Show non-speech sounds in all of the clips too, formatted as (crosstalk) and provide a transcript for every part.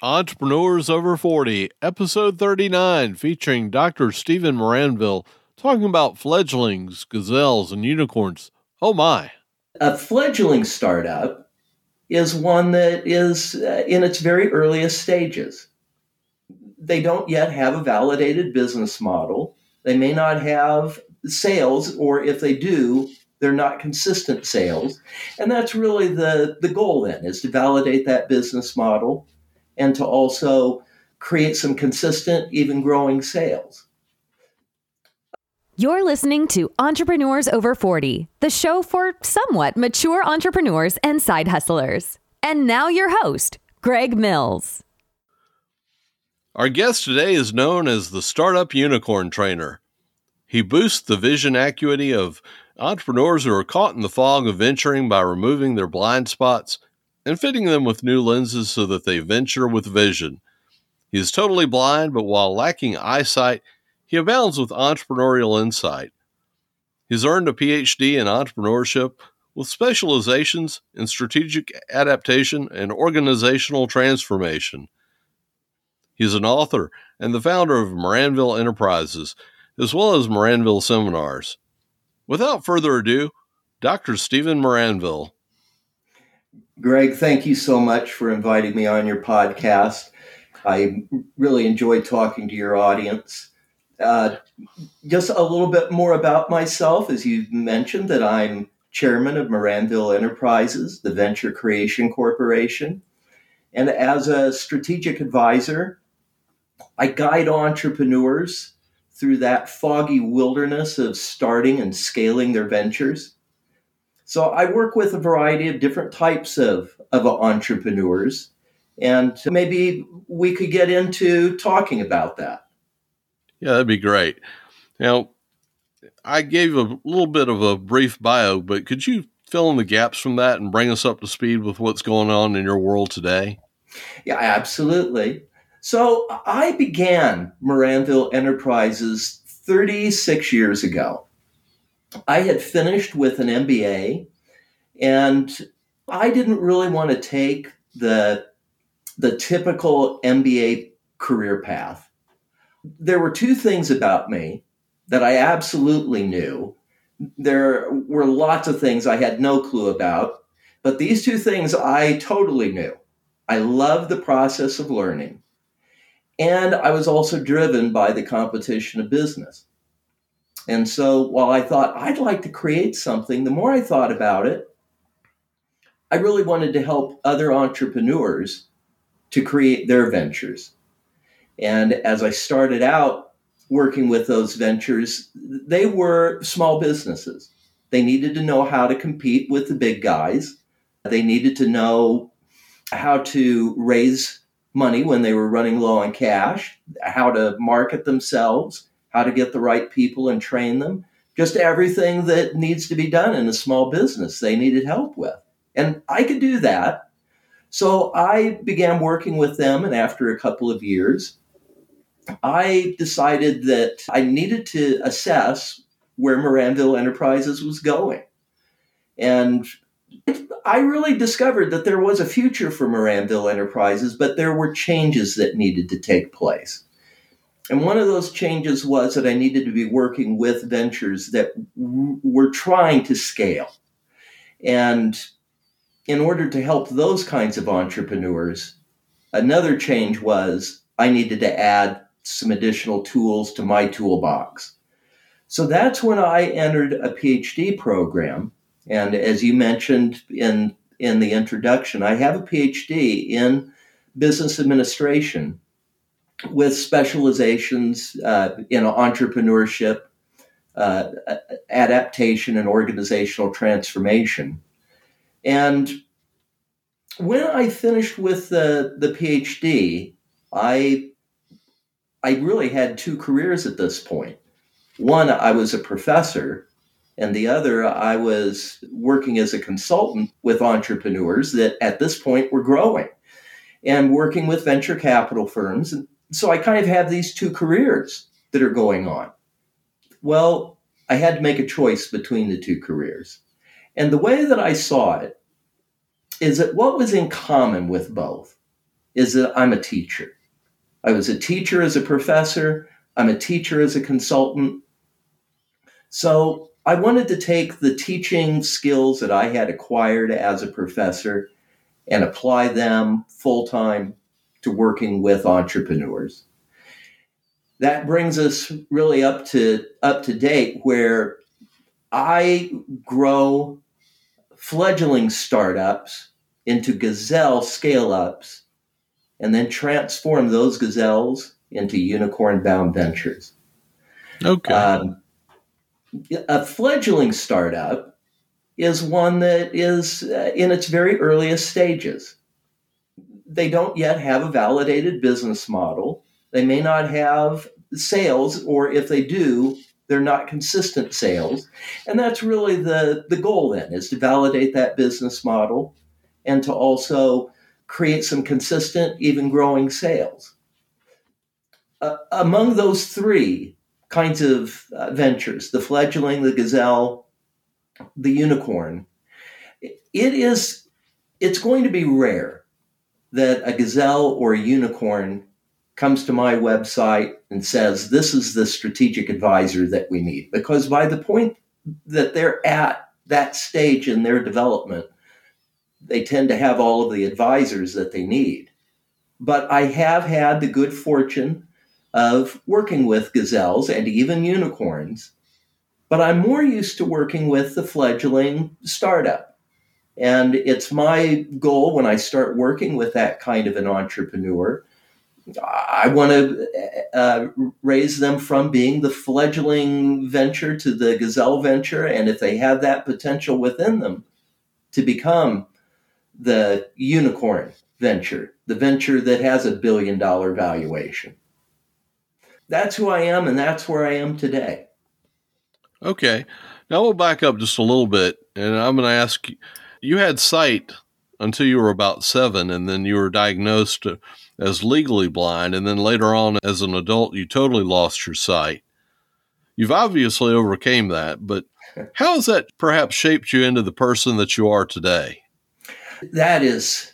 Entrepreneurs Over 40, episode 39, featuring Dr. Stephen Moranville talking about fledglings, gazelles, and unicorns. Oh my. A fledgling startup is one that is uh, in its very earliest stages. They don't yet have a validated business model. They may not have sales, or if they do, they're not consistent sales. And that's really the, the goal then is to validate that business model and to also create some consistent, even growing sales. You're listening to Entrepreneurs Over 40, the show for somewhat mature entrepreneurs and side hustlers. And now your host, Greg Mills. Our guest today is known as the Startup Unicorn Trainer. He boosts the vision acuity of entrepreneurs who are caught in the fog of venturing by removing their blind spots and fitting them with new lenses so that they venture with vision. He is totally blind, but while lacking eyesight, he abounds with entrepreneurial insight. He's earned a PhD in entrepreneurship with specializations in strategic adaptation and organizational transformation. He is an author and the founder of Moranville Enterprises, as well as Moranville Seminars. Without further ado, Dr. Stephen Moranville. Greg, thank you so much for inviting me on your podcast. I really enjoyed talking to your audience. Uh, just a little bit more about myself, as you mentioned, that I'm chairman of Moranville Enterprises, the venture creation corporation. And as a strategic advisor, I guide entrepreneurs through that foggy wilderness of starting and scaling their ventures. So I work with a variety of different types of, of entrepreneurs, and maybe we could get into talking about that. Yeah, that'd be great. Now, I gave a little bit of a brief bio, but could you fill in the gaps from that and bring us up to speed with what's going on in your world today? Yeah, absolutely. So I began Moranville Enterprises 36 years ago. I had finished with an MBA and I didn't really want to take the the typical MBA career path there were two things about me that I absolutely knew. There were lots of things I had no clue about, but these two things I totally knew. I loved the process of learning, and I was also driven by the competition of business. And so while I thought I'd like to create something, the more I thought about it, I really wanted to help other entrepreneurs to create their ventures. And as I started out working with those ventures, they were small businesses. They needed to know how to compete with the big guys. They needed to know how to raise money when they were running low on cash, how to market themselves, how to get the right people and train them. Just everything that needs to be done in a small business, they needed help with. And I could do that. So I began working with them. And after a couple of years, I decided that I needed to assess where Moranville Enterprises was going. And I really discovered that there was a future for Moranville Enterprises, but there were changes that needed to take place. And one of those changes was that I needed to be working with ventures that w- were trying to scale. And in order to help those kinds of entrepreneurs, another change was I needed to add some additional tools to my toolbox. So that's when I entered a PhD program. And as you mentioned in, in the introduction, I have a PhD in business administration with specializations uh, in entrepreneurship, uh, adaptation, and organizational transformation. And when I finished with the, the PhD, I I really had two careers at this point. One, I was a professor, and the other, I was working as a consultant with entrepreneurs that at this point were growing and working with venture capital firms. So I kind of have these two careers that are going on. Well, I had to make a choice between the two careers. And the way that I saw it is that what was in common with both is that I'm a teacher. I was a teacher as a professor, I'm a teacher as a consultant. So I wanted to take the teaching skills that I had acquired as a professor and apply them full time to working with entrepreneurs. That brings us really up to up to date where I grow fledgling startups into gazelle scale ups and then transform those gazelles into unicorn bound ventures. Okay. Um, a fledgling startup is one that is uh, in its very earliest stages. They don't yet have a validated business model. They may not have sales, or if they do, they're not consistent sales. And that's really the, the goal then is to validate that business model and to also create some consistent, even growing sales. Uh, among those three kinds of uh, ventures, the fledgling, the gazelle, the unicorn, it is it's going to be rare that a gazelle or a unicorn comes to my website and says this is the strategic advisor that we need because by the point that they're at that stage in their development they tend to have all of the advisors that they need but i have had the good fortune of working with gazelles and even unicorns but I'm more used to working with the fledgling startup. And it's my goal when I start working with that kind of an entrepreneur. I want to uh, raise them from being the fledgling venture to the gazelle venture. And if they have that potential within them to become the unicorn venture, the venture that has a billion dollar valuation. That's who I am, and that's where I am today. Okay. Now we'll back up just a little bit, and I'm going to ask you, had sight until you were about seven, and then you were diagnosed as legally blind, and then later on as an adult, you totally lost your sight. You've obviously overcame that, but (laughs) how has that perhaps shaped you into the person that you are today? That is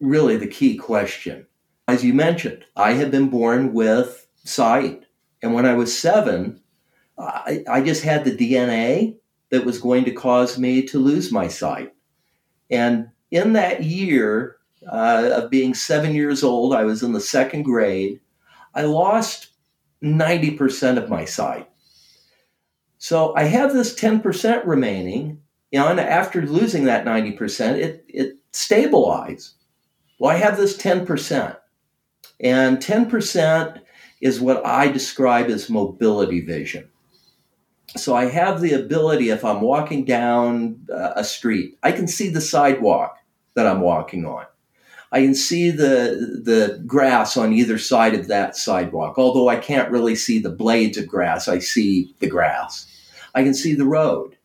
really the key question. As you mentioned, I had been born with sight. And when I was seven, I, I just had the DNA that was going to cause me to lose my sight. And in that year uh, of being seven years old, I was in the second grade, I lost 90% of my sight. So I have this 10% remaining. You know, and after losing that 90%, it, it stabilized. Well, I have this 10%. And 10% is what I describe as mobility vision so I have the ability, if I'm walking down uh, a street, I can see the sidewalk that I'm walking on. I can see the the grass on either side of that sidewalk. Although I can't really see the blades of grass, I see the grass. I can see the road.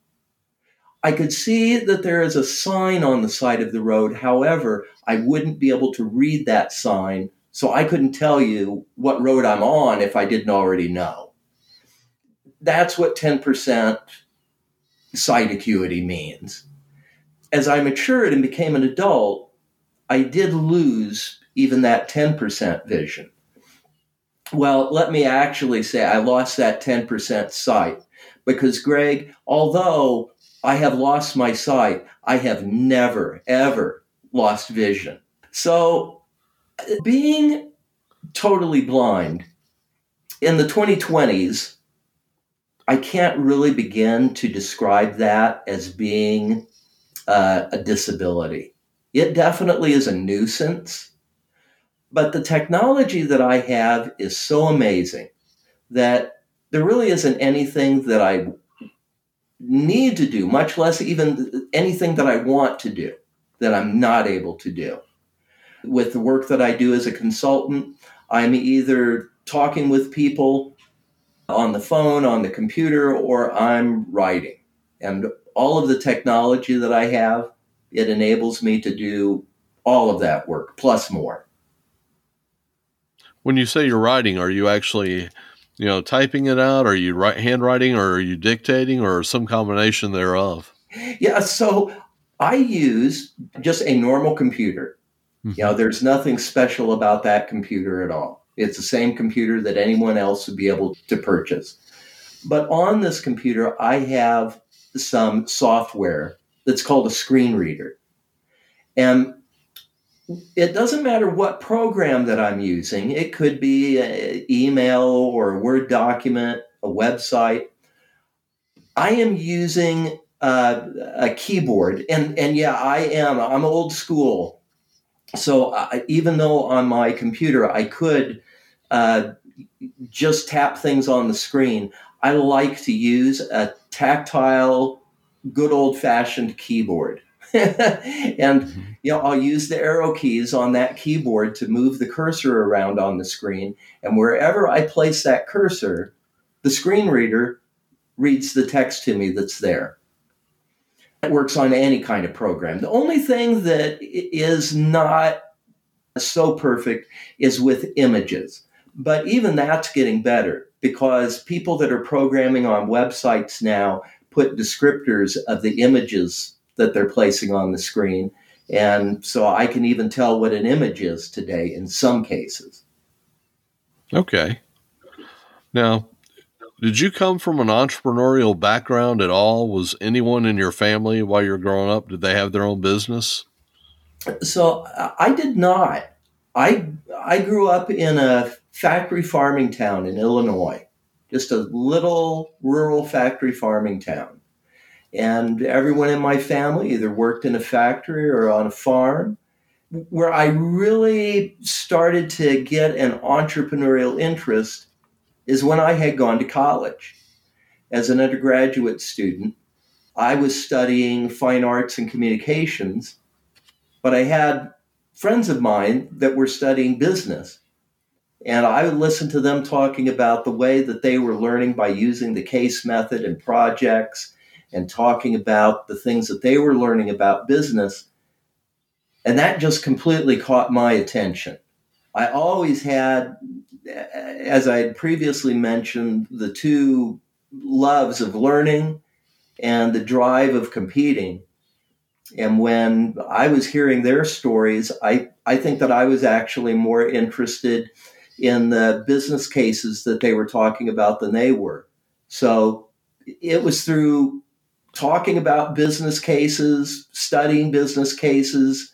I could see that there is a sign on the side of the road. However, I wouldn't be able to read that sign, so I couldn't tell you what road I'm on if I didn't already know that's what 10% sight acuity means. As I matured and became an adult, I did lose even that 10% vision. Well, let me actually say I lost that 10% sight because, Greg, although I have lost my sight, I have never, ever lost vision. So, being totally blind in the 2020s, I can't really begin to describe that as being uh, a disability. It definitely is a nuisance, but the technology that I have is so amazing that there really isn't anything that I need to do, much less even anything that I want to do, that I'm not able to do. With the work that I do as a consultant, I'm either talking with people on the phone, on the computer, or I'm writing. And all of the technology that I have, it enables me to do all of that work plus more. When you say you're writing, are you actually, you know, typing it out? Are you write, handwriting, or are you dictating, or some combination thereof? Yeah, so I use just a normal computer, Mm-hmm. You know, there's nothing special about that computer at all. It's the same computer that anyone else would be able to purchase. But on this computer, I have some software that's called a screen reader. And it doesn't matter what program that I'm using. It could be an email or a Word document, a website. I am using uh, a keyboard, and and yeah, I am. I'm old school, so I, even though on my computer I could uh, just tap things on the screen, I like to use a tactile, good old fashioned keyboard. (laughs) and mm-hmm. you know I'll use the arrow keys on that keyboard to move the cursor around on the screen and wherever I place that cursor the screen reader reads the text to me that's there it works on any kind of program the only thing that is not so perfect is with images but even that's getting better because people that are programming on websites now put descriptors of the images that they're placing on the screen. And so I can even tell what an image is today in some cases. Okay. Now, did you come from an entrepreneurial background at all? Was anyone in your family while you were growing up, did they have their own business? So I did not. I I grew up in a factory farming town in Illinois, just a little rural factory farming town. And everyone in my family either worked in a factory or on a farm. Where I really started to get an entrepreneurial interest is when I had gone to college. As an undergraduate student, I was studying fine arts and communications, but I had friends of mine that were studying business. And I would listen to them talking about the way that they were learning by using the case method and projects and talking about the things that they were learning about business. And that just completely caught my attention. I always had, as I had previously mentioned, the two loves of learning and the drive of competing. And when I was hearing their stories, I, I think that I was actually more interested in the business cases that they were talking about than they were. So it was through talking about business cases, studying business cases,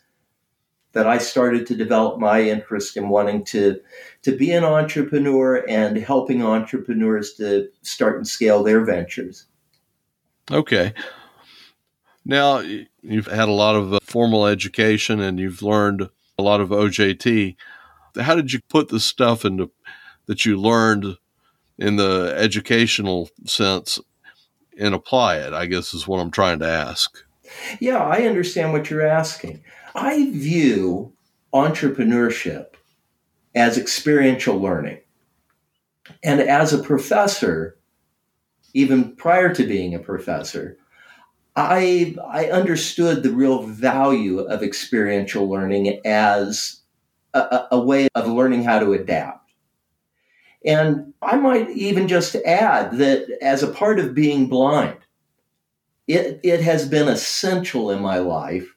that I started to develop my interest in wanting to to be an entrepreneur and helping entrepreneurs to start and scale their ventures. Okay. Now you've had a lot of uh, formal education and you've learned a lot of OJT. How did you put the stuff into that you learned in the educational sense and apply it, I guess is what I'm trying to ask. Yeah, I understand what you're asking. I view entrepreneurship as experiential learning. And as a professor, even prior to being a professor, I, I understood the real value of experiential learning as a, a way of learning how to adapt. And I might even just add that as a part of being blind, it, it has been essential in my life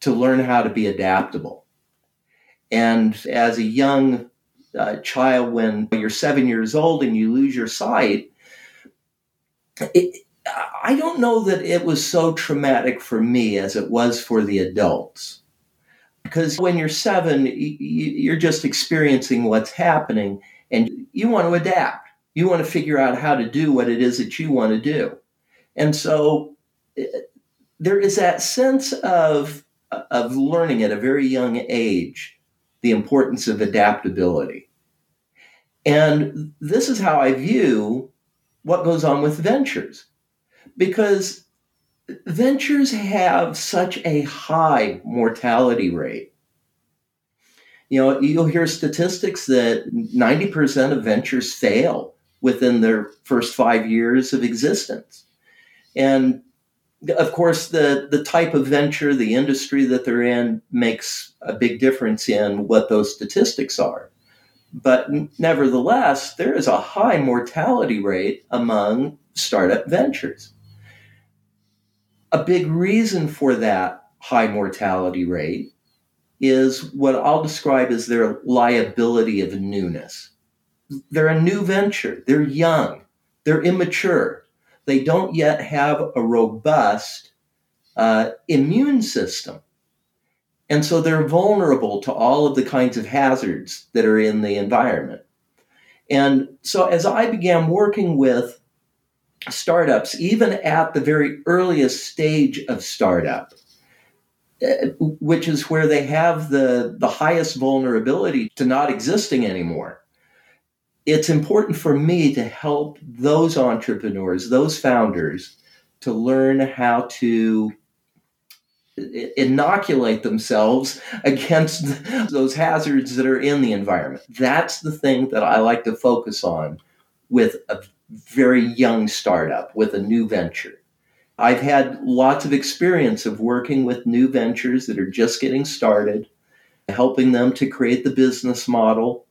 to learn how to be adaptable. And as a young uh, child, when you're seven years old and you lose your sight, it, I don't know that it was so traumatic for me as it was for the adults. Because when you're seven, you're just experiencing what's happening and you want to adapt. You want to figure out how to do what it is that you want to do. And so eh, there is that sense of, of learning at a very young age the importance of adaptability. And this is how I view what goes on with ventures. Because ventures have such a high mortality rate you know, you'll hear statistics that 90% of ventures fail within their first five years of existence. And of course, the, the type of venture, the industry that they're in makes a big difference in what those statistics are. But nevertheless, there is a high mortality rate among startup ventures. A big reason for that high mortality rate is what I'll describe as their liability of newness. They're a new venture, they're young, they're immature, they don't yet have a robust uh, immune system. And so they're vulnerable to all of the kinds of hazards that are in the environment. And so as I began working with startups, even at the very earliest stage of startup, uh, which is where they have the, the highest vulnerability to not existing anymore. It's important for me to help those entrepreneurs, those founders, to learn how to inoculate themselves (laughs) against those hazards that are in the environment. That's the thing that I like to focus on with a very young startup, with a new venture. I've had lots of experience of working with new ventures that are just getting started, helping them to create the business model,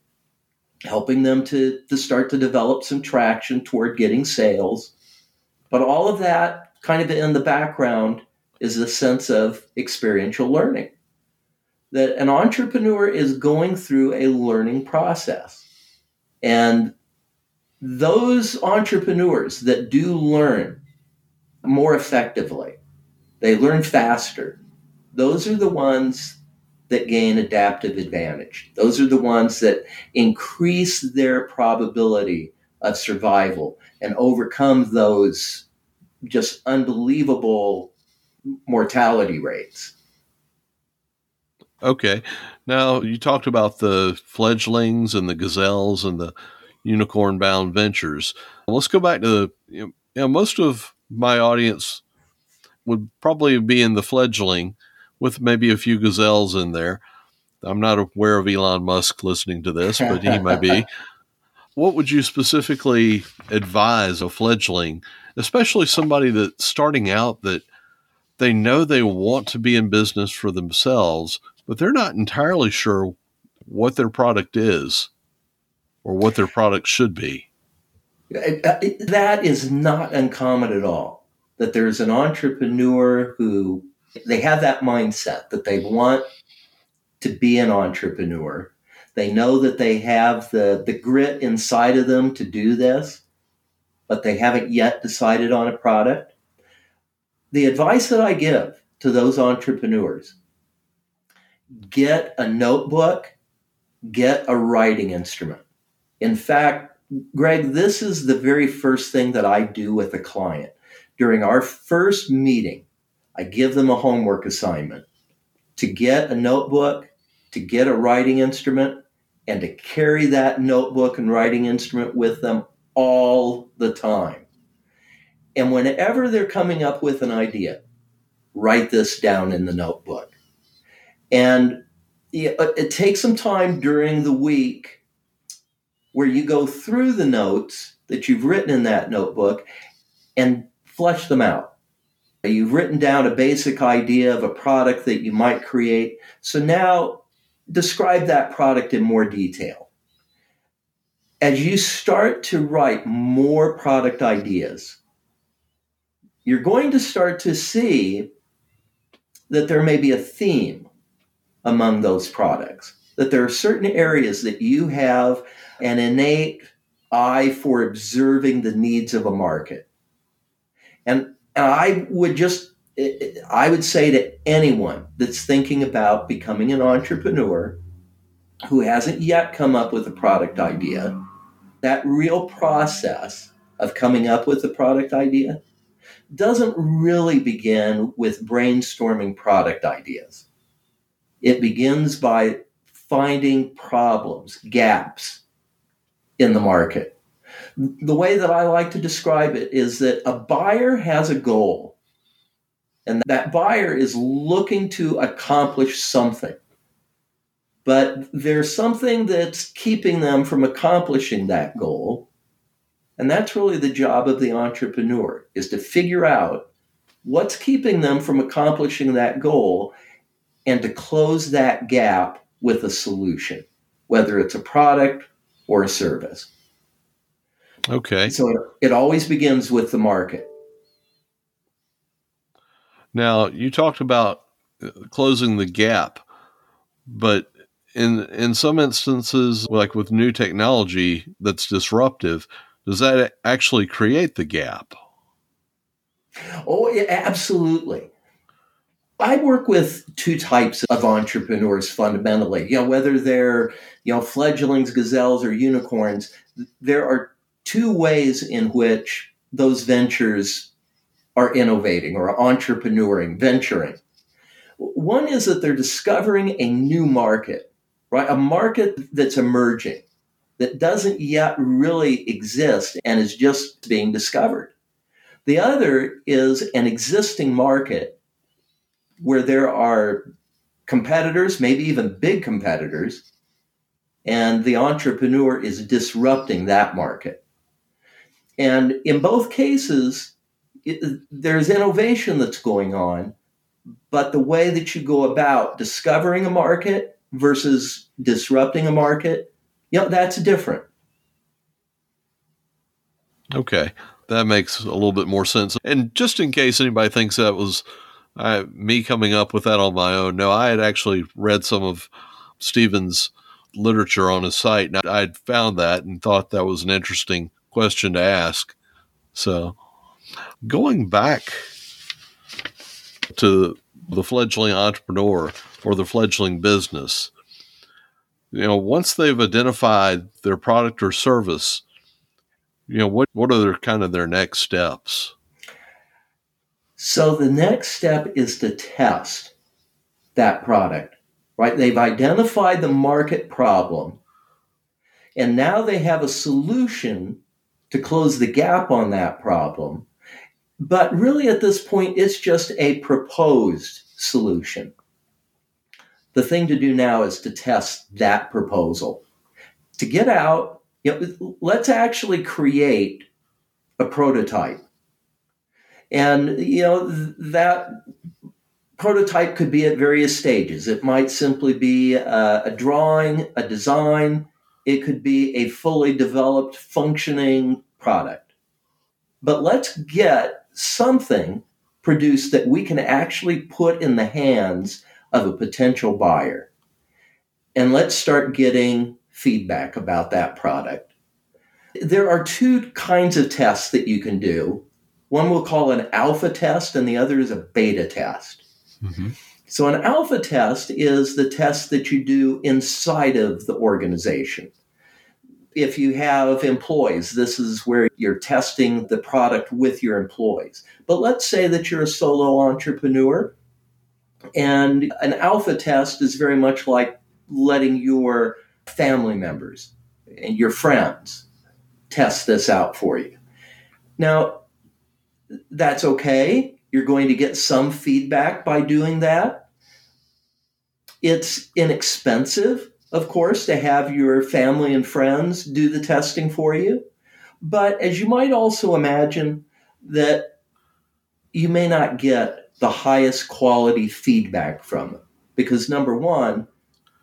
helping them to, to start to develop some traction toward getting sales. But all of that kind of in the background is a sense of experiential learning. That an entrepreneur is going through a learning process. And those entrepreneurs that do learn more effectively. They learn faster. Those are the ones that gain adaptive advantage. Those are the ones that increase their probability of survival and overcome those just unbelievable mortality rates. Okay. Now, you talked about the fledglings and the gazelles and the unicorn bound ventures. Let's go back to the, you know, most of my audience would probably be in the fledgling with maybe a few gazelles in there. I'm not aware of Elon Musk listening to this, but he might be. (laughs) What would you specifically advise a fledgling, especially somebody that's starting out that they know they want to be in business for themselves, but they're not entirely sure what their product is or what their product should be? Uh, that is not uncommon at all. That there's an entrepreneur who they have that mindset that they want to be an entrepreneur. They know that they have the, the grit inside of them to do this, but they haven't yet decided on a product. The advice that I give to those entrepreneurs get a notebook, get a writing instrument. In fact, Greg, this is the very first thing that I do with a client. During our first meeting, I give them a homework assignment to get a notebook, to get a writing instrument, and to carry that notebook and writing instrument with them all the time. And whenever they're coming up with an idea, write this down in the notebook. And it takes some time during the week where you go through the notes that you've written in that notebook and flesh them out. You've written down a basic idea of a product that you might create. So now describe that product in more detail. As you start to write more product ideas, you're going to start to see that there may be a theme among those products, that there are certain areas that you have an innate eye for observing the needs of a market. And, and I would just, I would say to anyone that's thinking about becoming an entrepreneur who hasn't yet come up with a product idea, that real process of coming up with a product idea doesn't really begin with brainstorming product ideas. It begins by finding problems, gaps in the market. The way that I like to describe it is that a buyer has a goal, and that buyer is looking to accomplish something. But there's something that's keeping them from accomplishing that goal. And that's really the job of the entrepreneur is to figure out what's keeping them from accomplishing that goal and to close that gap with a solution, whether it's a product or a service. Okay. So it, it always begins with the market. Now, you talked about uh, closing the gap. But in in some instances, like with new technology that's disruptive, does that actually create the gap? Oh, yeah, absolutely. I work with two types of entrepreneurs fundamentally. You know, whether they're, you know, fledglings, gazelles, or unicorns, there are two ways in which those ventures are innovating or entrepreneuring, venturing. One is that they're discovering a new market, right? A market that's emerging, that doesn't yet really exist and is just being discovered. The other is an existing market where there are competitors, maybe even big competitors, and the entrepreneur is disrupting that market. And in both cases, it, there's innovation that's going on, but the way that you go about discovering a market versus disrupting a market, you know, that's different. Okay, that makes a little bit more sense. And just in case anybody thinks that was uh, me coming up with that on my own, no, I had actually read some of Stephen's literature on his site, and I had found that and thought that was an interesting question to ask. So, going back to the fledgling entrepreneur or the fledgling business, you know, once they've identified their product or service, you know, what, what are their kind of their next steps? So the next step is to test that product, right? They've identified the market problem and now they have a solution to close the gap on that problem. But really, at this point, it's just a proposed solution. The thing to do now is to test that proposal. To get out, you know, let's actually create a prototype. And, you know, that prototype could be at various stages. It might simply be a, a drawing, a design, it could be a fully developed, functioning product. But let's get something produced that we can actually put in the hands of a potential buyer. And let's start getting feedback about that product. There are two kinds of tests that you can do. One we'll call an alpha test, and the other is a beta test. Mm-hmm. So, an alpha test is the test that you do inside of the organization if you have employees, this is where you're testing the product with your employees. But let's say that you're a solo entrepreneur, and an alpha test is very much like letting your family members and your friends test this out for you. Now, that's okay. You're going to get some feedback by doing that. It's inexpensive of course, to have your family and friends do the testing for you. But as you might also imagine, that you may not get the highest quality feedback from them. Because number one,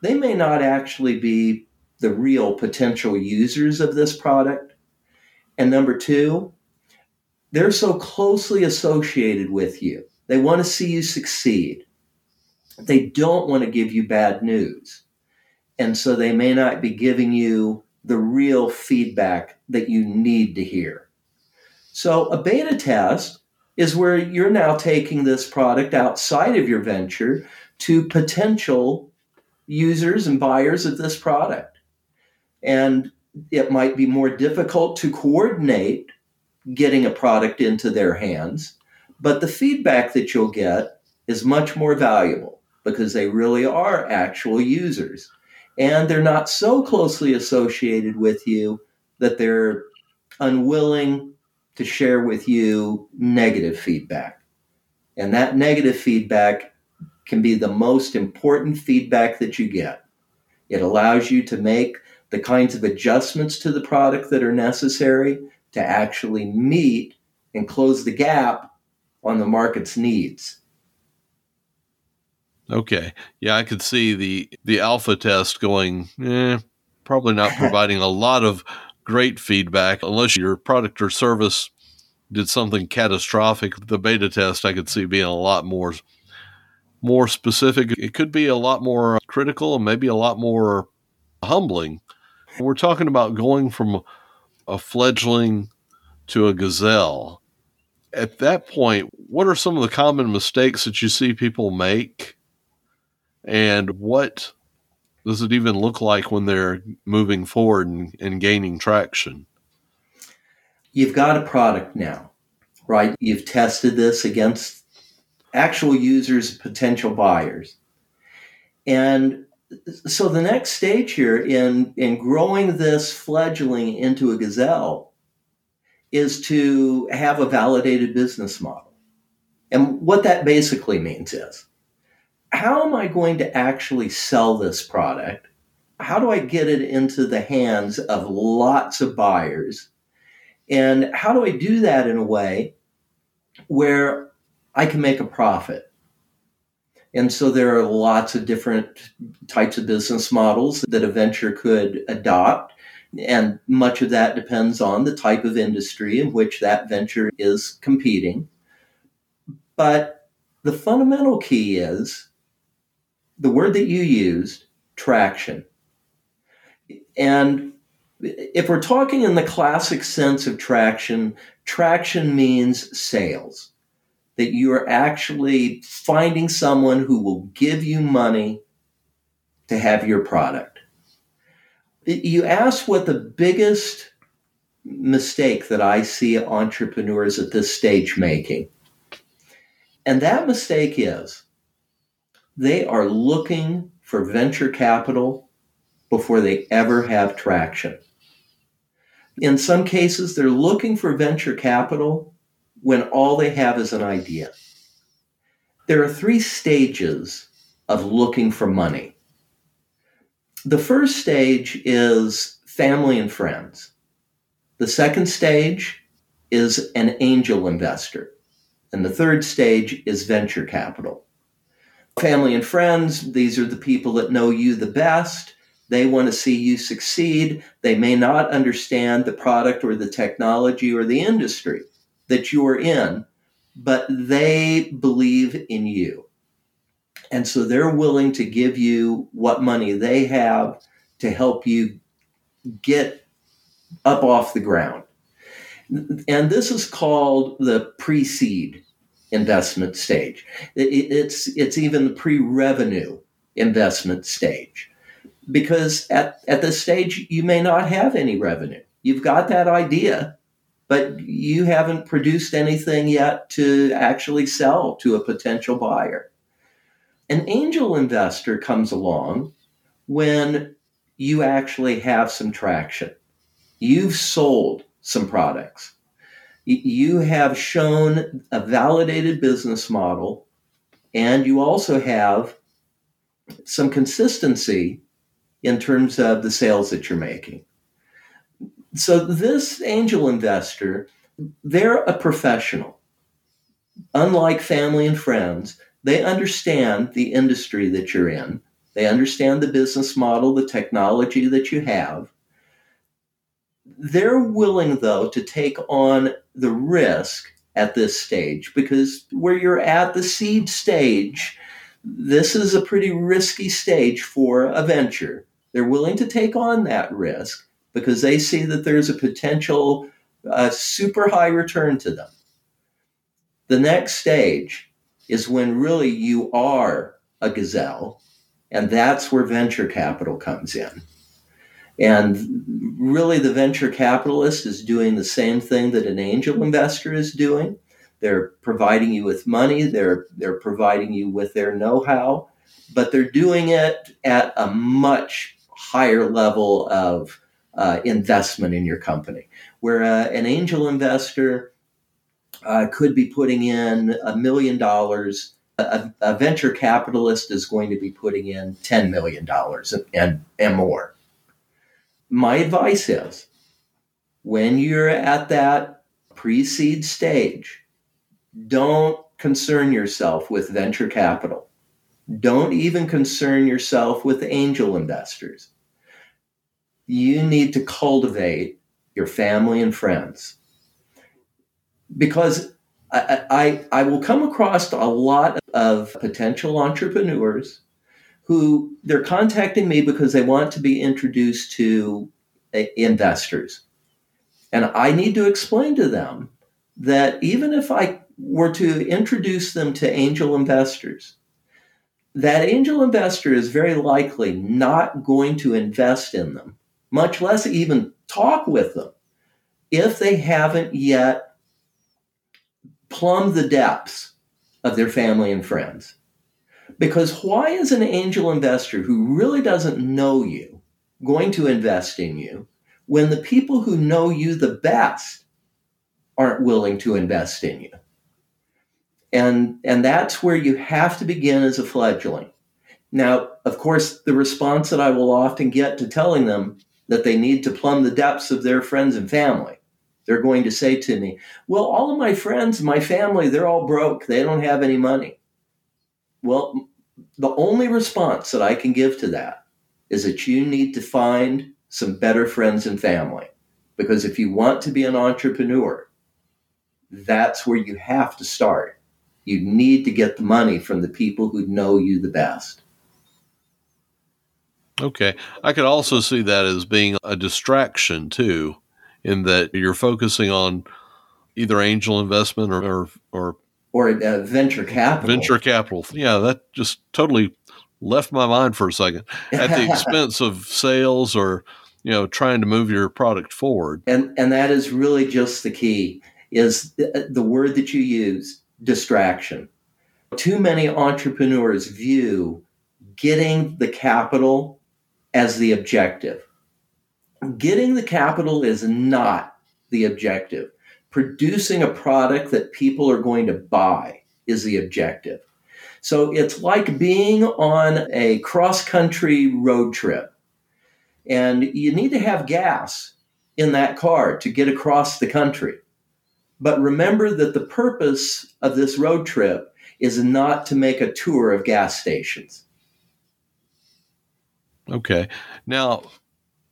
they may not actually be the real potential users of this product. And number two, they're so closely associated with you. They want to see you succeed. They don't want to give you bad news. And so they may not be giving you the real feedback that you need to hear. So a beta test is where you're now taking this product outside of your venture to potential users and buyers of this product. And it might be more difficult to coordinate getting a product into their hands, but the feedback that you'll get is much more valuable because they really are actual users and they're not so closely associated with you that they're unwilling to share with you negative feedback. And that negative feedback can be the most important feedback that you get. It allows you to make the kinds of adjustments to the product that are necessary to actually meet and close the gap on the market's needs. Okay. Yeah, I could see the the alpha test going, eh, probably not providing a lot of great feedback unless your product or service did something catastrophic. The beta test I could see being a lot more more specific. It could be a lot more critical and maybe a lot more humbling. We're talking about going from a fledgling to a gazelle. At that point, what are some of the common mistakes that you see people make? And what does it even look like when they're moving forward and, and gaining traction? You've got a product now, right? You've tested this against actual users, potential buyers. And so the next stage here in, in growing this fledgling into a gazelle is to have a validated business model. And what that basically means is how am I going to actually sell this product? How do I get it into the hands of lots of buyers? And how do I do that in a way where I can make a profit? And so there are lots of different types of business models that a venture could adopt. And much of that depends on the type of industry in which that venture is competing. But the fundamental key is the word that you used, traction. And if we're talking in the classic sense of traction, traction means sales. That you are actually finding someone who will give you money to have your product. You ask what the biggest mistake that I see entrepreneurs at this stage making. And that mistake is they are looking for venture capital before they ever have traction. In some cases, they're looking for venture capital when all they have is an idea. There are three stages of looking for money. The first stage is family and friends. The second stage is an angel investor. And the third stage is venture capital family and friends, these are the people that know you the best. They want to see you succeed. They may not understand the product or the technology or the industry that you are in, but they believe in you. And so they're willing to give you what money they have to help you get up off the ground. And this is called the pre seed investment stage. It's, it's even the pre revenue investment stage. Because at, at this stage, you may not have any revenue. You've got that idea, but you haven't produced anything yet to actually sell to a potential buyer. An angel investor comes along when you actually have some traction. You've sold some products you have shown a validated business model and you also have some consistency in terms of the sales that you're making. So, this angel investor, they're a professional. Unlike family and friends, they understand the industry that you're in, they understand the business model, the technology that you have. They're willing, though, to take on the risk at this stage because where you're at the seed stage, this is a pretty risky stage for a venture. They're willing to take on that risk because they see that there's a potential uh, super high return to them. The next stage is when really you are a gazelle, and that's where venture capital comes in. And really, the venture capitalist is doing the same thing that an angel investor is doing. They're providing you with money, they're, they're providing you with their know how, but they're doing it at a much higher level of uh, investment in your company. Where uh, an angel investor uh, could be putting in a million dollars, a, a venture capitalist is going to be putting in $10 million and, and, and more my advice is when you're at that pre seed stage, don't concern yourself with venture capital. Don't even concern yourself with angel investors. You need to cultivate your family and friends. Because I, I, I will come across a lot of potential entrepreneurs who they're contacting me because they want to be introduced to uh, investors. And I need to explain to them that even if I were to introduce them to angel investors, that angel investor is very likely not going to invest in them, much less even talk with them, if they haven't yet plumbed the depths of their family and friends. Because why is an angel investor who really doesn't know you going to invest in you when the people who know you the best aren't willing to invest in you? And, and that's where you have to begin as a fledgling. Now, of course, the response that I will often get to telling them that they need to plumb the depths of their friends and family, they're going to say to me, Well, all of my friends, my family, they're all broke. They don't have any money. Well, the only response that I can give to that is that you need to find some better friends and family. Because if you want to be an entrepreneur, that's where you have to start. You need to get the money from the people who know you the best. Okay. I could also see that as being a distraction too, in that you're focusing on either angel investment or, or, or or uh, venture capital. Venture capital. Yeah, that just totally left my mind for a second at the (laughs) expense of sales or you know trying to move your product forward. And and that is really just the key is the, the word that you use distraction. Too many entrepreneurs view getting the capital as the objective. Getting the capital is not the objective producing a product that people are going to buy is the objective. So it's like being on a cross country road trip. And you need to have gas in that car to get across the country. But remember that the purpose of this road trip is not to make a tour of gas stations. Okay. Now,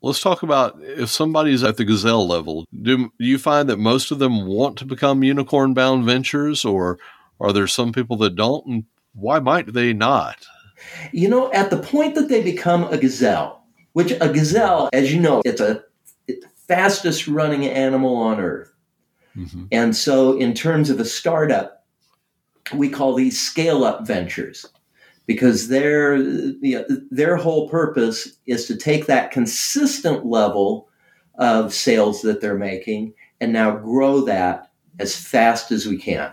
let's talk about if somebody's at the gazelle level do, do you find that most of them want to become unicorn bound ventures or are there some people that don't and why might they not you know at the point that they become a gazelle which a gazelle as you know it's a it's fastest running animal on earth mm-hmm. and so in terms of a startup we call these scale up ventures because their their whole purpose is to take that consistent level of sales that they're making and now grow that as fast as we can.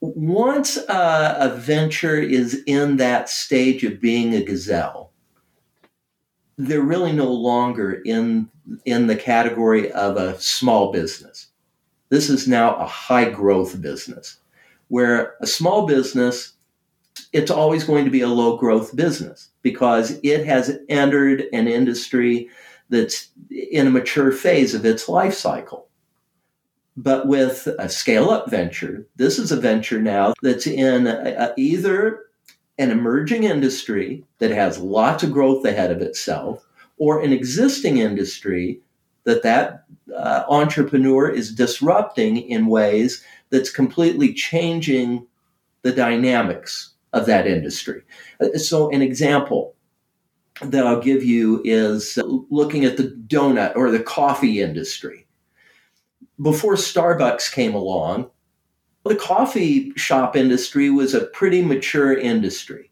Once a, a venture is in that stage of being a gazelle, they're really no longer in in the category of a small business. This is now a high growth business where a small business it's always going to be a low growth business because it has entered an industry that's in a mature phase of its life cycle. But with a scale up venture, this is a venture now that's in a, a, either an emerging industry that has lots of growth ahead of itself or an existing industry that that uh, entrepreneur is disrupting in ways that's completely changing the dynamics of that industry. Uh, so, an example that I'll give you is looking at the donut or the coffee industry. Before Starbucks came along, the coffee shop industry was a pretty mature industry.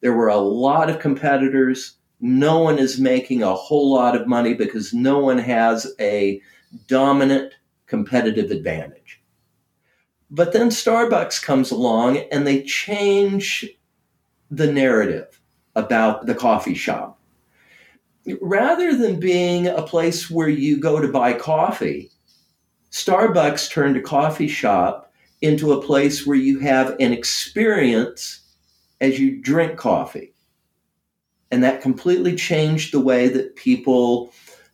There were a lot of competitors. No one is making a whole lot of money because no one has a dominant competitive advantage. But then Starbucks comes along and they change the narrative about the coffee shop. Rather than being a place where you go to buy coffee, Starbucks turned a coffee shop into a place where you have an experience as you drink coffee. And that completely changed the way that people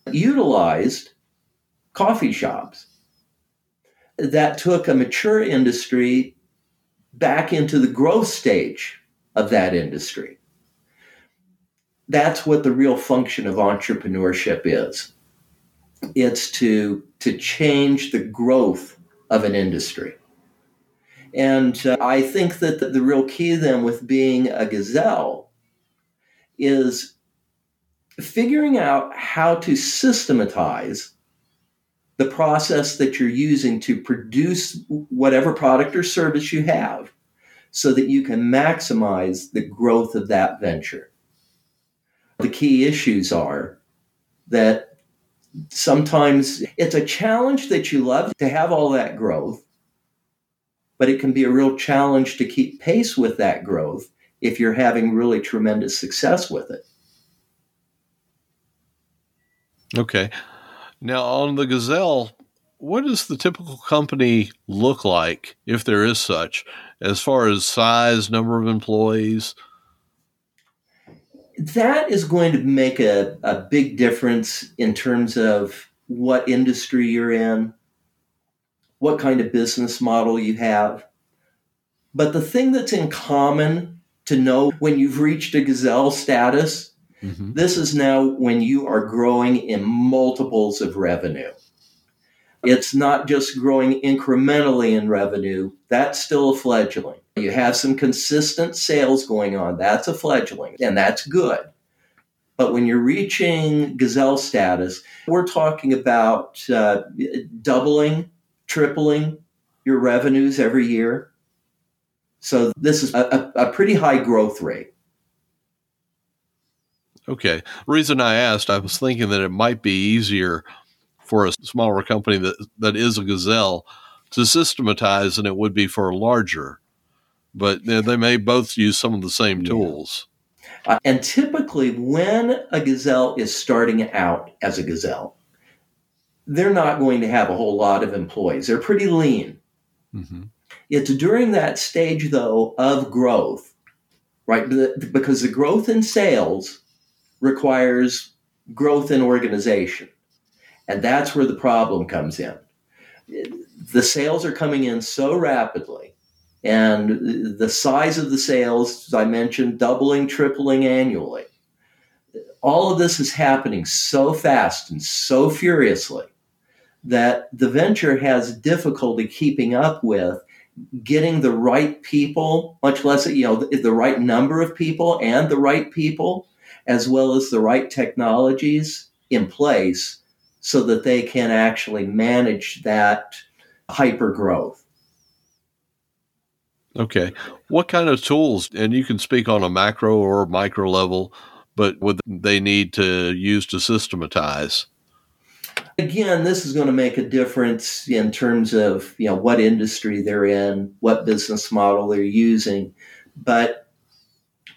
utilized coffee shops that took a mature industry back into the growth stage of that industry. That's what the real function of entrepreneurship is. It's to, to change the growth of an industry. And uh, I think that the, the real key then with being a gazelle is figuring out how to systematize the process that you're using to produce whatever product or service you have so that you can maximize the growth of that venture. The key issues are that sometimes it's a challenge that you love to have all that growth, but it can be a real challenge to keep pace with that growth if you're having really tremendous success with it. Okay. Now, on the Gazelle, what does the typical company look like, if there is such, as far as size, number of employees? That is going to make a, a big difference in terms of what industry you're in, what kind of business model you have. But the thing that's in common to know when you've reached a gazelle status, mm-hmm. this is now when you are growing in multiples of revenue. It's not just growing incrementally in revenue, that's still a fledgling. You have some consistent sales going on, that's a fledgling, and that's good. But when you're reaching gazelle status, we're talking about uh, doubling, tripling your revenues every year. So this is a, a, a pretty high growth rate. Okay. reason I asked, I was thinking that it might be easier for a smaller company that, that is a gazelle to systematize than it would be for a larger. But they may both use some of the same tools. Uh, and typically, when a gazelle is starting out as a gazelle, they're not going to have a whole lot of employees. They're pretty lean. Mm-hmm. It's during that stage, though, of growth, right? Because the growth in sales requires growth in organization. And that's where the problem comes in. The sales are coming in so rapidly, and the size of the sales, as I mentioned, doubling, tripling annually. All of this is happening so fast and so furiously that the venture has difficulty keeping up with getting the right people, much less you know the, the right number of people and the right people, as well as the right technologies in place so that they can actually manage that hyper growth. Okay. What kind of tools, and you can speak on a macro or micro level, but would they need to use to systematize? Again, this is going to make a difference in terms of you know what industry they're in, what business model they're using. But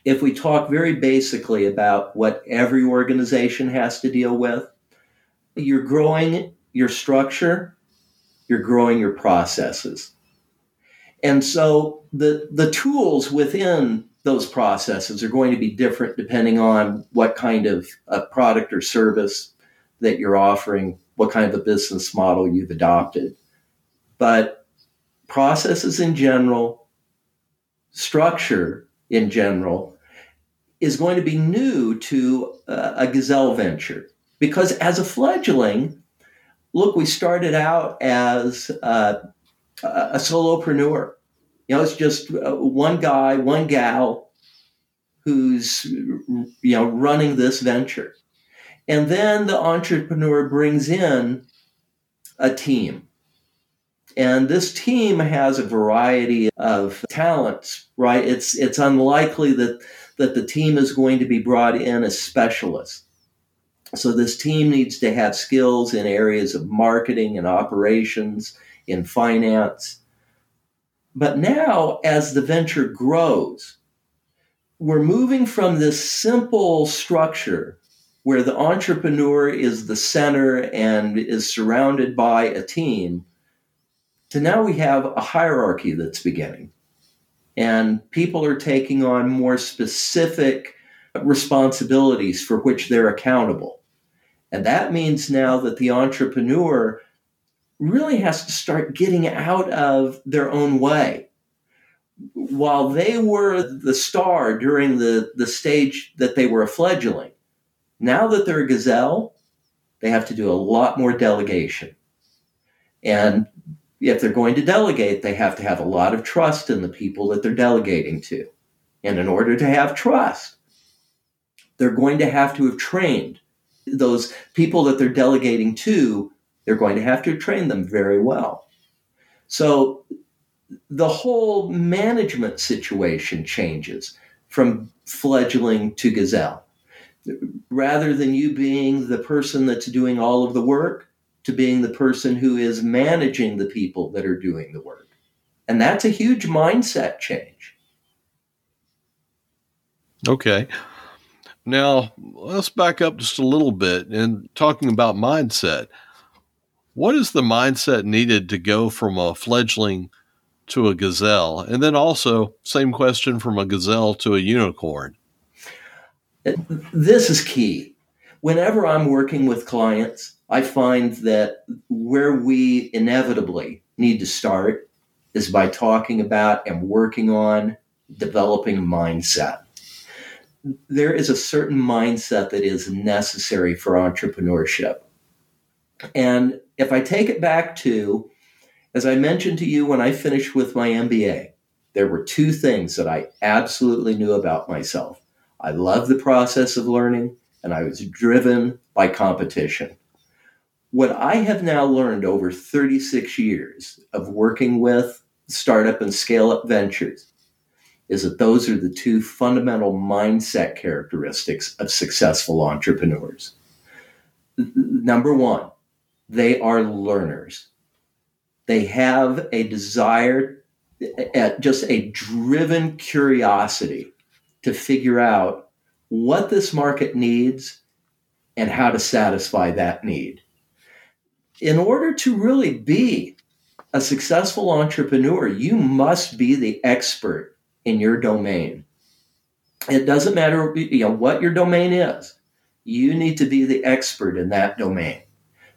if we talk very basically about what every organization has to deal with, you're growing your structure, you're growing your processes. And so the, the tools within those processes are going to be different depending on what kind of a product or service that you're offering, what kind of a business model you've adopted. But processes in general, structure in general, is going to be new to uh, a gazelle venture. Because as a fledgling, look, we started out as uh, a solopreneur. You know, it's just uh, one guy, one gal who's you know running this venture. And then the entrepreneur brings in a team. And this team has a variety of talents, right? It's it's unlikely that that the team is going to be brought in as specialists. So this team needs to have skills in areas of marketing and operations, in finance. But now, as the venture grows, we're moving from this simple structure where the entrepreneur is the center and is surrounded by a team to now we have a hierarchy that's beginning. And people are taking on more specific responsibilities for which they're accountable. And that means now that the entrepreneur really has to start getting out of their own way. While they were the star during the, the stage that they were a fledgling, now that they're a gazelle, they have to do a lot more delegation. And if they're going to delegate, they have to have a lot of trust in the people that they're delegating to. And in order to have trust, they're going to have to have trained those people that they're delegating to, they're going to have to train them very well. So the whole management situation changes from fledgling to gazelle. Rather than you being the person that's doing all of the work, to being the person who is managing the people that are doing the work. And that's a huge mindset change. Okay. Now, let's back up just a little bit and talking about mindset. What is the mindset needed to go from a fledgling to a gazelle? And then also, same question from a gazelle to a unicorn. This is key. Whenever I'm working with clients, I find that where we inevitably need to start is by talking about and working on developing mindset. There is a certain mindset that is necessary for entrepreneurship. And if I take it back to, as I mentioned to you when I finished with my MBA, there were two things that I absolutely knew about myself. I loved the process of learning, and I was driven by competition. What I have now learned over 36 years of working with startup and scale up ventures is that those are the two fundamental mindset characteristics of successful entrepreneurs. Number one, they are learners. They have a desire, just a driven curiosity to figure out what this market needs and how to satisfy that need. In order to really be a successful entrepreneur, you must be the expert in your domain. It doesn't matter you know, what your domain is. You need to be the expert in that domain.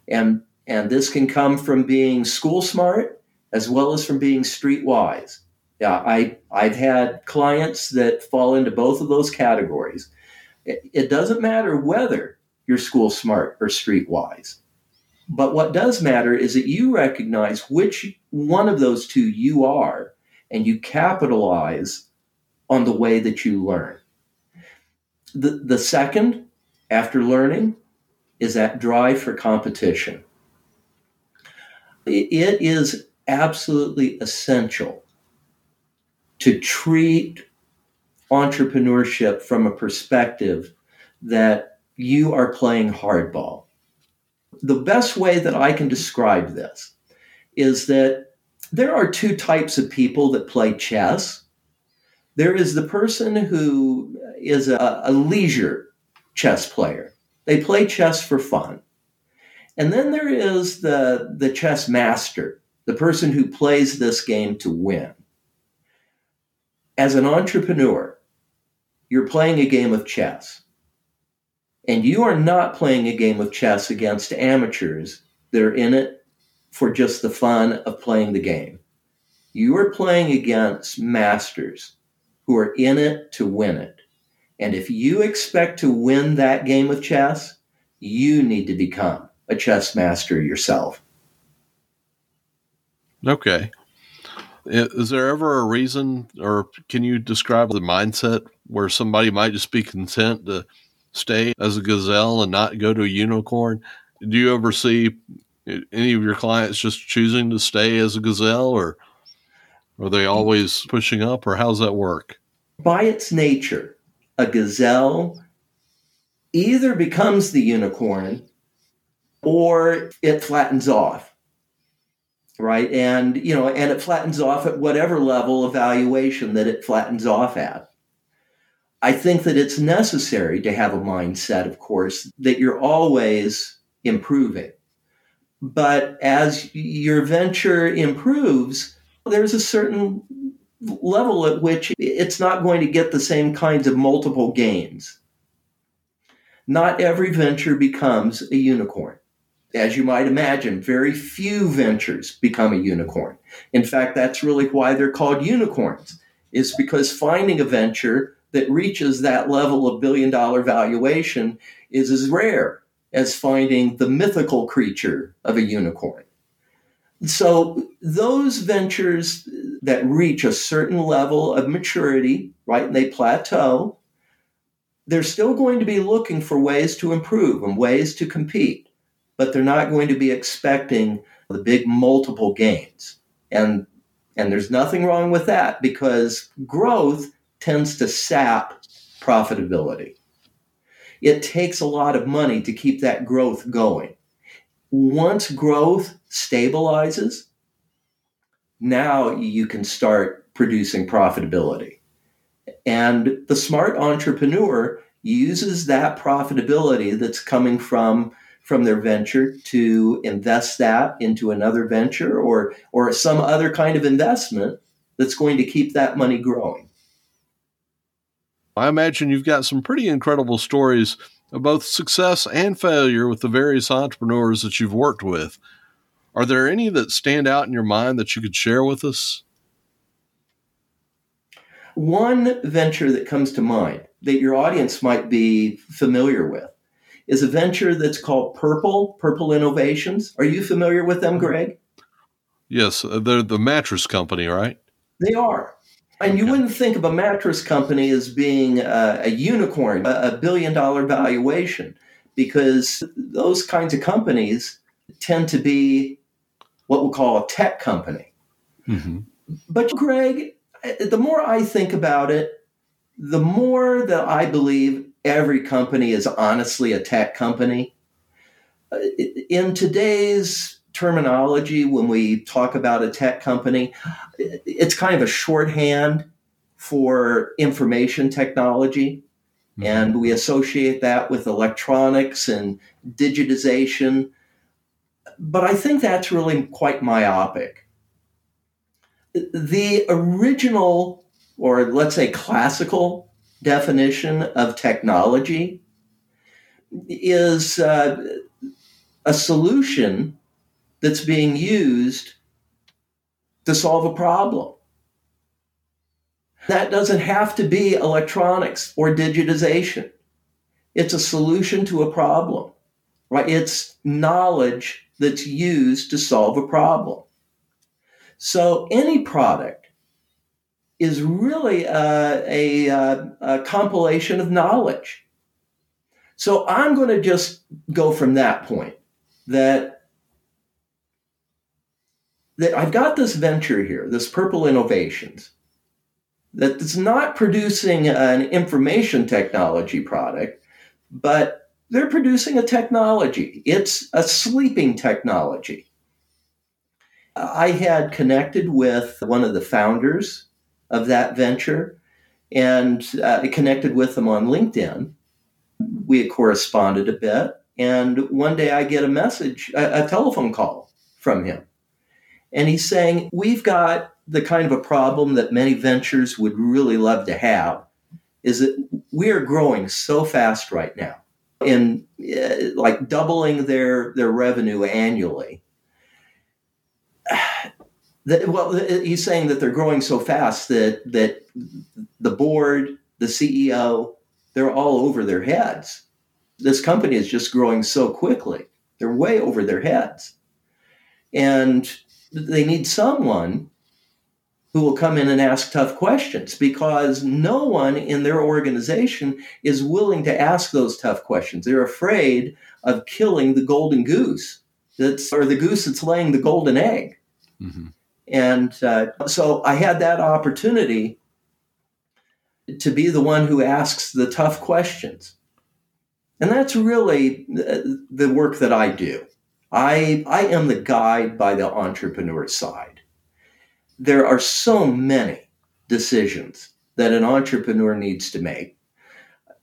And, and this can come from being school smart as well as from being streetwise. Yeah, I, I've had clients that fall into both of those categories. It, it doesn't matter whether you're school smart or streetwise. But what does matter is that you recognize which one of those two you are and you capitalize on the way that you learn. The, the second, after learning, is that drive for competition. It is absolutely essential to treat entrepreneurship from a perspective that you are playing hardball. The best way that I can describe this is that there are two types of people that play chess. There is the person who is a, a leisure chess player. They play chess for fun. And then there is the, the chess master, the person who plays this game to win. As an entrepreneur, you're playing a game of chess. And you are not playing a game of chess against amateurs that are in it for just the fun of playing the game. You are playing against masters who are in it to win it. And if you expect to win that game of chess, you need to become a chess master yourself. Okay. Is there ever a reason, or can you describe the mindset where somebody might just be content to stay as a gazelle and not go to a unicorn? Do you ever see any of your clients just choosing to stay as a gazelle, or are they always pushing up, or how's that work? By its nature, a gazelle either becomes the unicorn or it flattens off right and you know and it flattens off at whatever level of valuation that it flattens off at I think that it's necessary to have a mindset, of course, that you're always improving. But as your venture improves, there's a certain level at which it's not going to get the same kinds of multiple gains. Not every venture becomes a unicorn. As you might imagine, very few ventures become a unicorn. In fact, that's really why they're called unicorns, is because finding a venture that reaches that level of billion dollar valuation is as rare as finding the mythical creature of a unicorn. So those ventures that reach a certain level of maturity, right, and they plateau, they're still going to be looking for ways to improve and ways to compete, but they're not going to be expecting the big multiple gains. And and there's nothing wrong with that because growth tends to sap profitability. It takes a lot of money to keep that growth going. Once growth stabilizes, now you can start producing profitability. And the smart entrepreneur uses that profitability that's coming from from their venture to invest that into another venture or or some other kind of investment that's going to keep that money growing. I imagine you've got some pretty incredible stories of both success and failure with the various entrepreneurs that you've worked with. Are there any that stand out in your mind that you could share with us? One venture that comes to mind that your audience might be familiar with is a venture that's called Purple, Purple Innovations. Are you familiar with them, Greg? Yes, uh, they're the mattress company, right? They are. And you wouldn't think of a mattress company as being a, a unicorn, a, a billion dollar valuation, because those kinds of companies tend to be what we'll call a tech company. Mm-hmm. But Greg, the more I think about it, the more that I believe every company is honestly a tech company. Uh, in today's terminology, when we talk about a tech company, it's kind of a shorthand for information technology. Mm-hmm. And we associate that with electronics and digitization. But I think that's really quite myopic the original, or let's say classical definition of technology is uh, a solution that's being used to solve a problem. That doesn't have to be electronics or digitization. It's a solution to a problem, right? It's knowledge that's used to solve a problem. So any product is really a, a, a compilation of knowledge. So I'm going to just go from that point that that I've got this venture here, this Purple Innovations, that is not producing an information technology product, but they're producing a technology. It's a sleeping technology. I had connected with one of the founders of that venture and uh, connected with them on LinkedIn. We had corresponded a bit. And one day I get a message, a, a telephone call from him. And he's saying, We've got the kind of a problem that many ventures would really love to have is that we are growing so fast right now. In uh, like doubling their their revenue annually. (sighs) That, well, he's saying that they're growing so fast that that the board, the CEO, they're all over their heads. This company is just growing so quickly; they're way over their heads, and they need someone who will come in and ask tough questions because no one in their organization is willing to ask those tough questions. They're afraid of killing the golden goose that's or the goose that's laying the golden egg. Mm-hmm. And uh, so I had that opportunity to be the one who asks the tough questions. And that's really the work that I do. I, I am the guide by the entrepreneur side. There are so many decisions that an entrepreneur needs to make,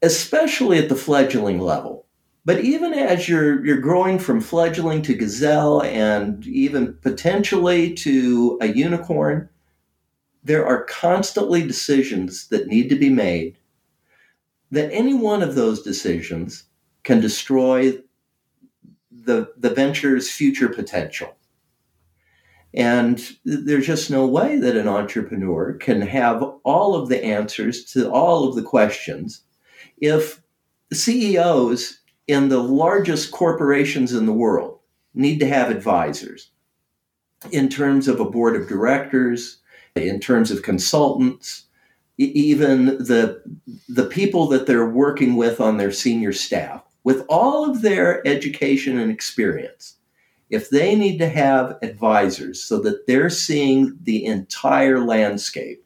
especially at the fledgling level. But even as you're you're growing from fledgling to gazelle and even potentially to a unicorn, there are constantly decisions that need to be made that any one of those decisions can destroy the, the venture's future potential. And there's just no way that an entrepreneur can have all of the answers to all of the questions if CEOs in the largest corporations in the world need to have advisors. in terms of a board of directors, in terms of consultants, even the, the people that they're working with on their senior staff, with all of their education and experience, if they need to have advisors so that they're seeing the entire landscape,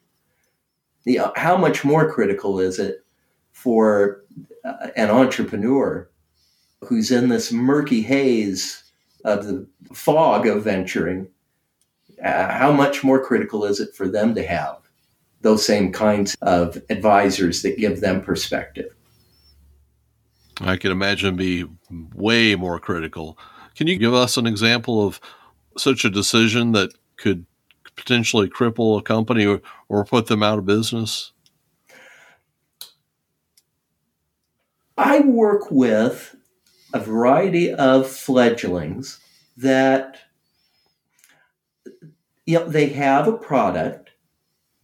you know, how much more critical is it for uh, an entrepreneur who's in this murky haze of the fog of venturing? Uh, how much more critical is it for them to have those same kinds of advisors that give them perspective? I can imagine be way more critical. Can you give us an example of such a decision that could potentially cripple a company or, or put them out of business? I work with a variety of fledglings that you know, they have a product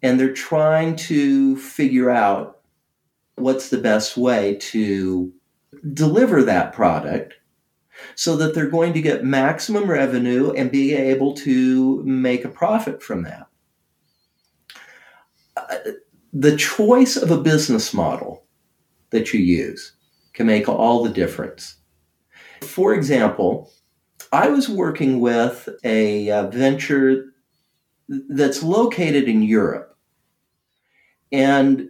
and they're trying to figure out what's the best way to deliver that product so that they're going to get maximum revenue and be able to make a profit from that. Uh, the choice of a business model that you use can make all the difference. For example, I was working with a, uh, venture that's located in Europe. And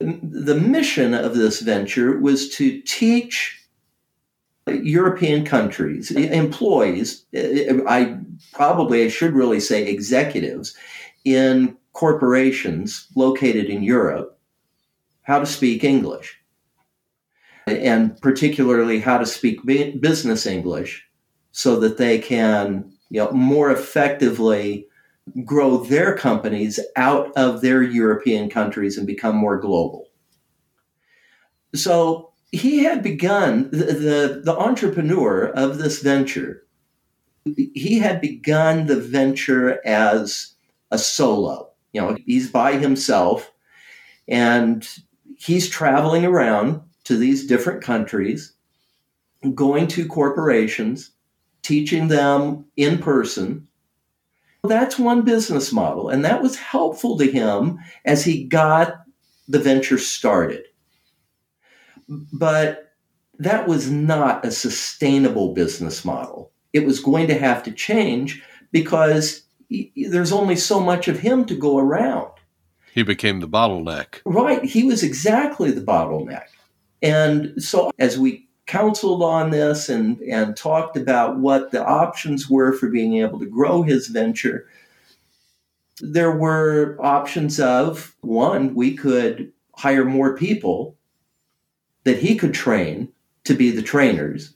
the mission of this venture was to teach European countries, employees, I probably I should really say executives in corporations located in Europe, how to speak English. And particularly how to speak business English so that they can you know, more effectively grow their companies out of their European countries and become more global. So he had begun the, the, the entrepreneur of this venture he had begun the venture as a solo you know he's by himself and he's traveling around to these different countries going to corporations teaching them in person that's one business model and that was helpful to him as he got the venture started but that was not a sustainable business model. It was going to have to change because there's only so much of him to go around. He became the bottleneck. Right. He was exactly the bottleneck. And so as we counseled on this and, and talked about what the options were for being able to grow his venture, there were options of one, we could hire more people that he could train to be the trainers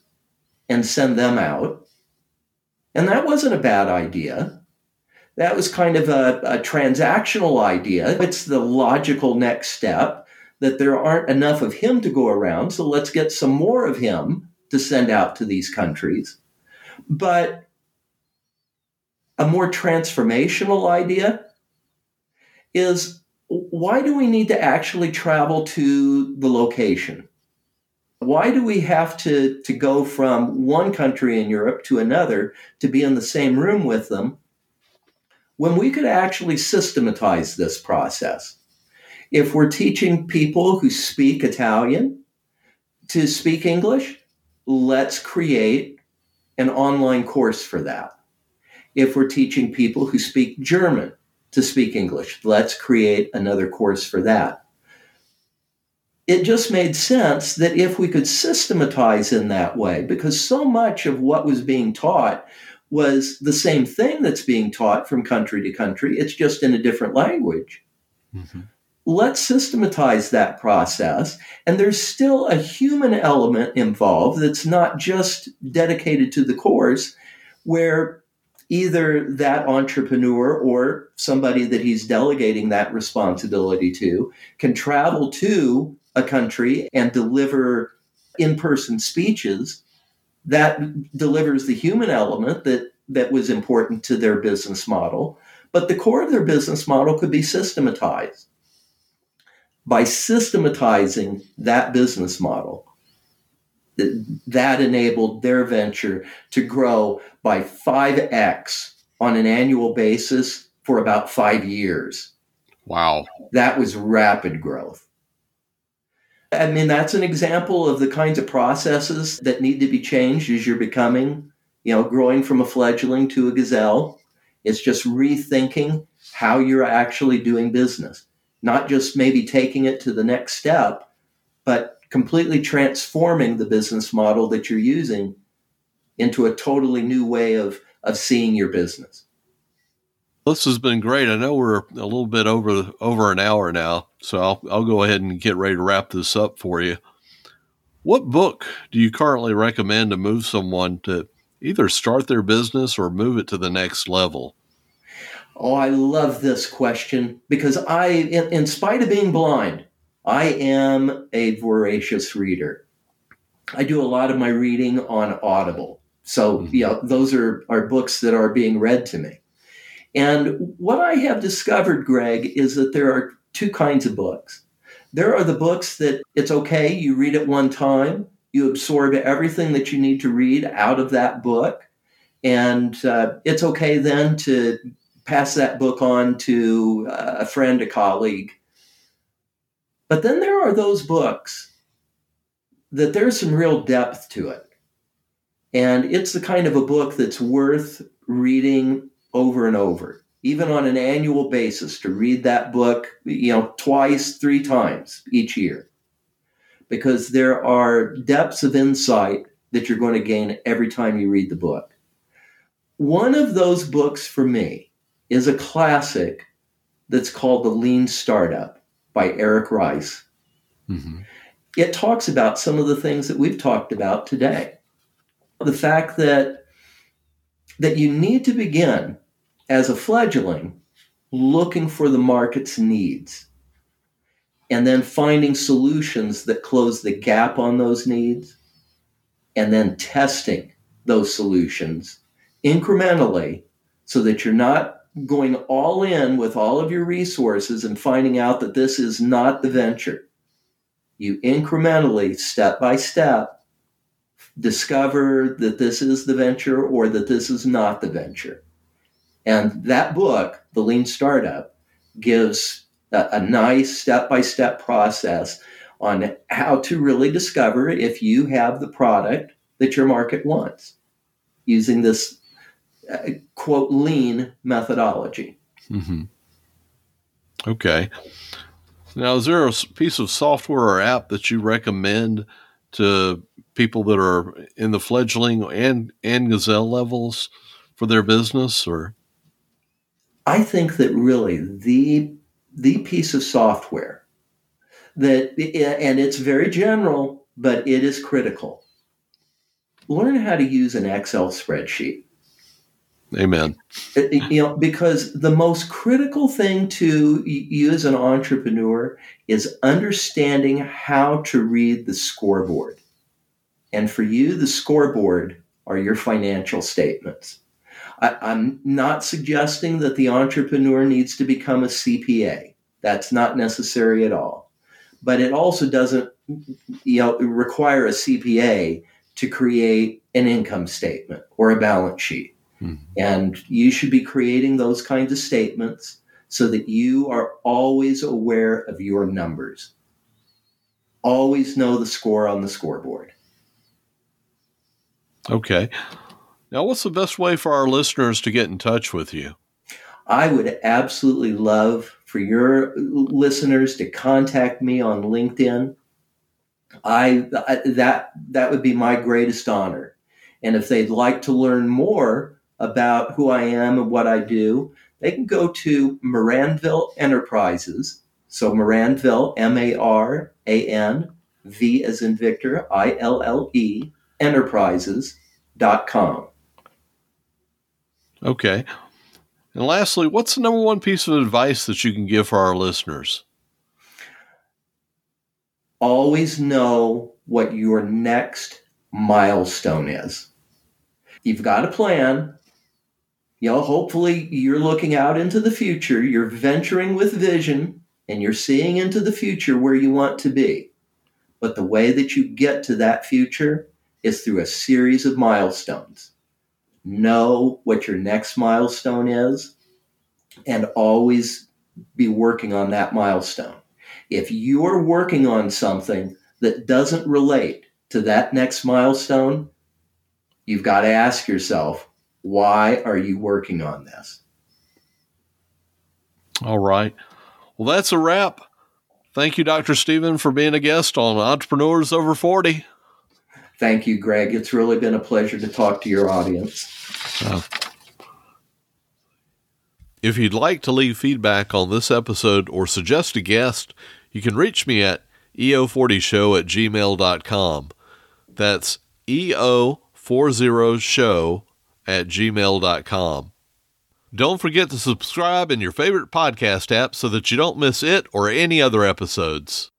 and send them out. And that wasn't a bad idea. That was kind of a, a, transactional idea. It's the logical next step that there aren't enough of him to go around, so let's get some more of him to send out to these countries. But a more transformational idea is why do we need to actually travel to the location? Why do we have to, to go from one country in Europe to another to be in the same room with them when we could actually systematize this process? If we're teaching people who speak Italian to speak English, let's create an online course for that. If we're teaching people who speak German to speak English, let's create another course for that it just made sense that if we could systematize in that way, because so much of what was being taught was the same thing that's being taught from country to country, it's just in a different language. Mm-hmm. Let's systematize that process. And there's still a human element involved that's not just dedicated to the course, where either that entrepreneur or somebody that he's delegating that responsibility to can travel to a country and deliver in person speeches, that delivers the human element that, that was important to their business model. But the core of their business model could be systematized. By systematizing that business model, that enabled their venture to grow by 5x on an annual basis for about five years. Wow. That was rapid growth. I mean, that's an example of the kinds of processes that need to be changed as you're becoming, you know, growing from a fledgling to a gazelle. It's just rethinking how you're actually doing business, not just maybe taking it to the next step, but completely transforming the business model that you're using into a totally new way of, of seeing your business. This has been great. I know we're a little bit over over an hour now, so I'll I'll go ahead and get ready to wrap this up for you. What book do you currently recommend to move someone to either start their business or move it to the next level? Oh, I love this question because I, in, in spite of being blind, I am a voracious reader. I do a lot of my reading on Audible. So, mm-hmm. you know, those are, are books that are being read to me. And what I have discovered, Greg, is that there are two kinds of books. There are the books that it's okay, you read it one time, you absorb everything that you need to read out of that book, and uh, it's okay then to pass that book on to uh, a friend, a colleague. But then there are those books that there's some real depth to it. And it's the kind of a book that's worth reading over and over, even on an annual basis, to read that book, you know, twice, three times each year. Because there are depths of insight that you're going to gain every time you read the book. One of those books for me is a classic that's called The Lean Startup by Eric Ries. Mm-hmm. It talks about some of the things that we've talked about today. The fact that that you need to begin as a fledgling looking for the market's needs and then finding solutions that close the gap on those needs and then testing those solutions incrementally so that you're not going all in with all of your resources and finding out that this is not the venture. You incrementally, step by step, discover that this is the venture or that this is not the venture. And that book, The Lean Startup, gives a, a nice step by step process on how to really discover if you have the product that your market wants using this uh, quote lean methodology. Mm-hmm. Okay. Now, is there a piece of software or app that you recommend to people that are in the fledgling and and gazelle levels for their business, or? I think that really the the piece of software that and it's very general, but it is critical. Learn how to use an Excel spreadsheet. Amen. Uh, you know, because the most critical thing to you as an entrepreneur is understanding how to read the scoreboard. And for you, the scoreboard are your financial statements. I, I'm not suggesting that the entrepreneur needs to become a CPA. That's not necessary at all. But it also doesn't you know, require a CPA to create an income statement or a balance sheet Mm-hmm. And you should be creating those kinds of statements so that you are always aware of your numbers. Always know the score on the scoreboard. Okay. Now, what's the best way for our listeners to get in touch with you? I would absolutely love for your listeners to contact me on LinkedIn. I, I that that would be my greatest honor. And if they'd like to learn more about who I am and what I do, they can go to Maranville Enterprises. So Maranville, M A R A N, V as in Victor, I L L E, enterprises.com. Okay. And lastly, what's the number one piece of advice that you can give for our listeners? Always know what your next milestone is. You've got a plan, you know, hopefully you're looking out into the future, you're venturing with vision, and you're seeing into the future where you want to be. But the way that you get to that future is through a series of milestones. know what your next milestone is and always be working on that milestone. If you're working on something that doesn't relate to that next milestone, you've got to ask yourself, why are you working on this? All right. Well, that's a wrap. Thank you, Dr. Stephen, for being a guest on Entrepreneurs Over 40. Thank you, Greg. It's really been a pleasure to talk to your audience. Uh, if you'd like to leave feedback on this episode or suggest a guest, you can reach me at eo40show at gmail.com. That's eo40show at gmail.com. Don't forget to subscribe in your favorite podcast app so that you don't miss it or any other episodes.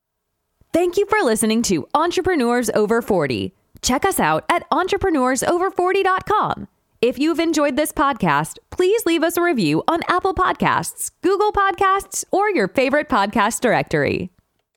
Thank you for listening to Entrepreneurs Over 40. Check us out at entrepreneursover40.com. If you've enjoyed this podcast, please leave us a review on Apple Podcasts, Google Podcasts, or your favorite podcast directory.